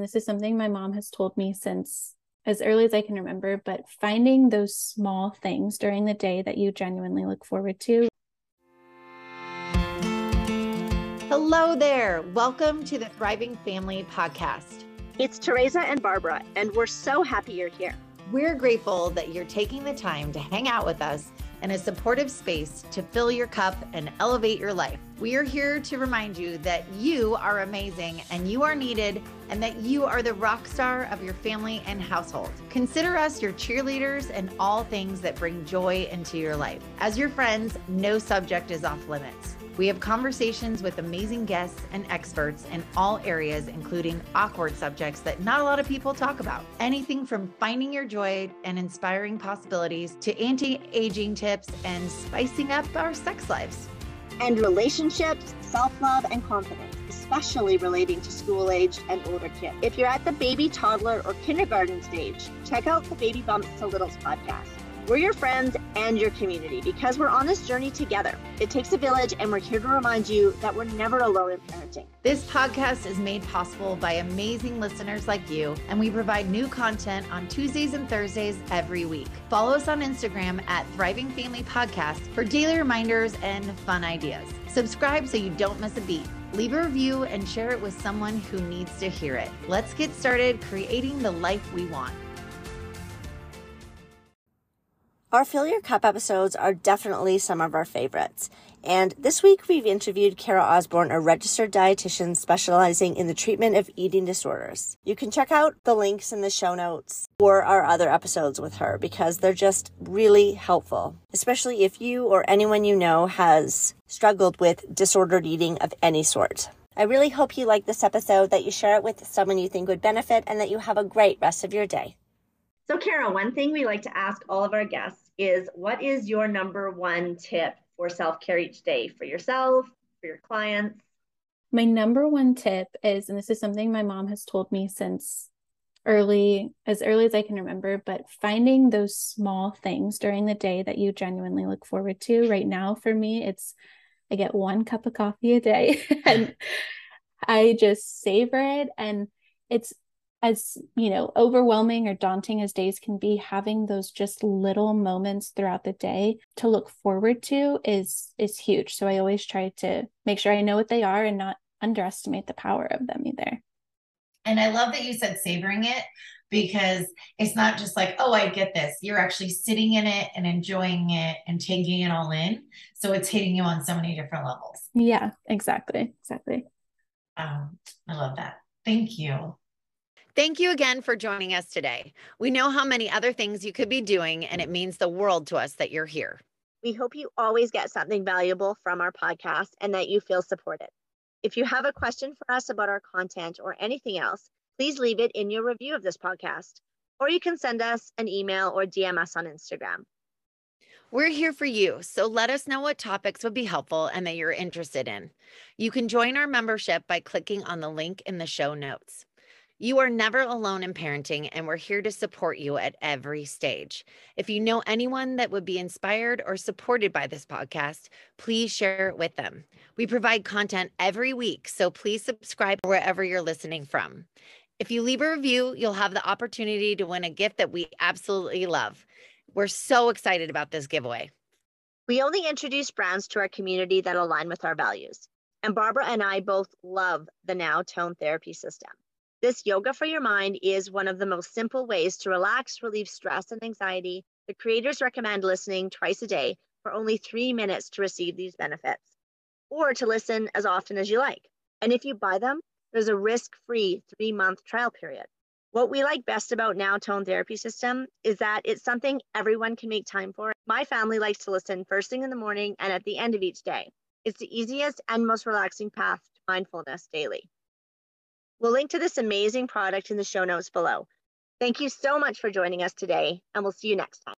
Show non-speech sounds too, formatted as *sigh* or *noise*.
and this is something my mom has told me since as early as I can remember, but finding those small things during the day that you genuinely look forward to. Hello there. Welcome to the Thriving Family Podcast. It's Teresa and Barbara, and we're so happy you're here. We're grateful that you're taking the time to hang out with us and a supportive space to fill your cup and elevate your life. We are here to remind you that you are amazing and you are needed and that you are the rock star of your family and household. Consider us your cheerleaders and all things that bring joy into your life. As your friends, no subject is off limits. We have conversations with amazing guests and experts in all areas, including awkward subjects that not a lot of people talk about. Anything from finding your joy and inspiring possibilities to anti aging tips and spicing up our sex lives. And relationships, self love, and confidence, especially relating to school aged and older kids. If you're at the baby, toddler, or kindergarten stage, check out the Baby Bumps to Littles podcast. We're your friends and your community because we're on this journey together. It takes a village, and we're here to remind you that we're never alone in parenting. This podcast is made possible by amazing listeners like you, and we provide new content on Tuesdays and Thursdays every week. Follow us on Instagram at Thriving Family Podcast for daily reminders and fun ideas. Subscribe so you don't miss a beat. Leave a review and share it with someone who needs to hear it. Let's get started creating the life we want. Our Fill Your Cup episodes are definitely some of our favorites. And this week we've interviewed Kara Osburn, a registered dietitian specializing in the treatment of eating disorders. You can check out the links in the show notes for our other episodes with her because they're just really helpful, especially if you or anyone you know has struggled with disordered eating of any sort. I really hope you like this episode, that you share it with someone you think would benefit, and that you have a great rest of your day. So, Kara, one thing we like to ask all of our guests is what is your number one tip for self care each day for yourself, for your clients? My number one tip is, and this is something my mom has told me since early, as early as I can remember, but finding those small things during the day that you genuinely look forward to. Right now, for me, it's I get one cup of coffee a day *laughs* and *laughs* I just savor it. And it's as you know overwhelming or daunting as days can be having those just little moments throughout the day to look forward to is is huge. So i always try to make sure i know what they are and not underestimate the power of them either. And i love that you said savoring it because it's not just like oh i get this. You're actually sitting in it and enjoying it and taking it all in. So it's hitting you on so many different levels. Yeah exactly exactly. Um, i love that. Thank you Thank you again for joining us today. We know how many other things you could be doing, and it means the world to us that you're here. We hope you always get something valuable from our podcast and that you feel supported. If you have a question for us about our content or anything else, please leave it in your review of this podcast, or you can send us an email or DM us on Instagram. We're here for you, so let us know what topics would be helpful and that you're interested in. You can join our membership by clicking on the link in the show notes. You are never alone in parenting, and we're here to support you at every stage. If you know anyone that would be inspired or supported by this podcast, please share it with them. We provide content every week, so please subscribe wherever you're listening from. If you leave a review, you'll have the opportunity to win a gift that we absolutely love. We're so excited about this giveaway. We only introduce brands to our community that align with our values. And Barbara and I both love the Now Tone Therapy System. This yoga for your mind is one of the most simple ways to relax, relieve stress and anxiety. The creators recommend listening twice a day for only three minutes to receive these benefits, or to listen as often as you like. And if you buy them, there's a risk free three month trial period. What we like best about Now Tone Therapy System is that it's something everyone can make time for. My family likes to listen first thing in the morning and at the end of each day. It's the easiest and most relaxing path to mindfulness daily. We'll link to this amazing product in the show notes below. Thank you so much for joining us today, and we'll see you next time.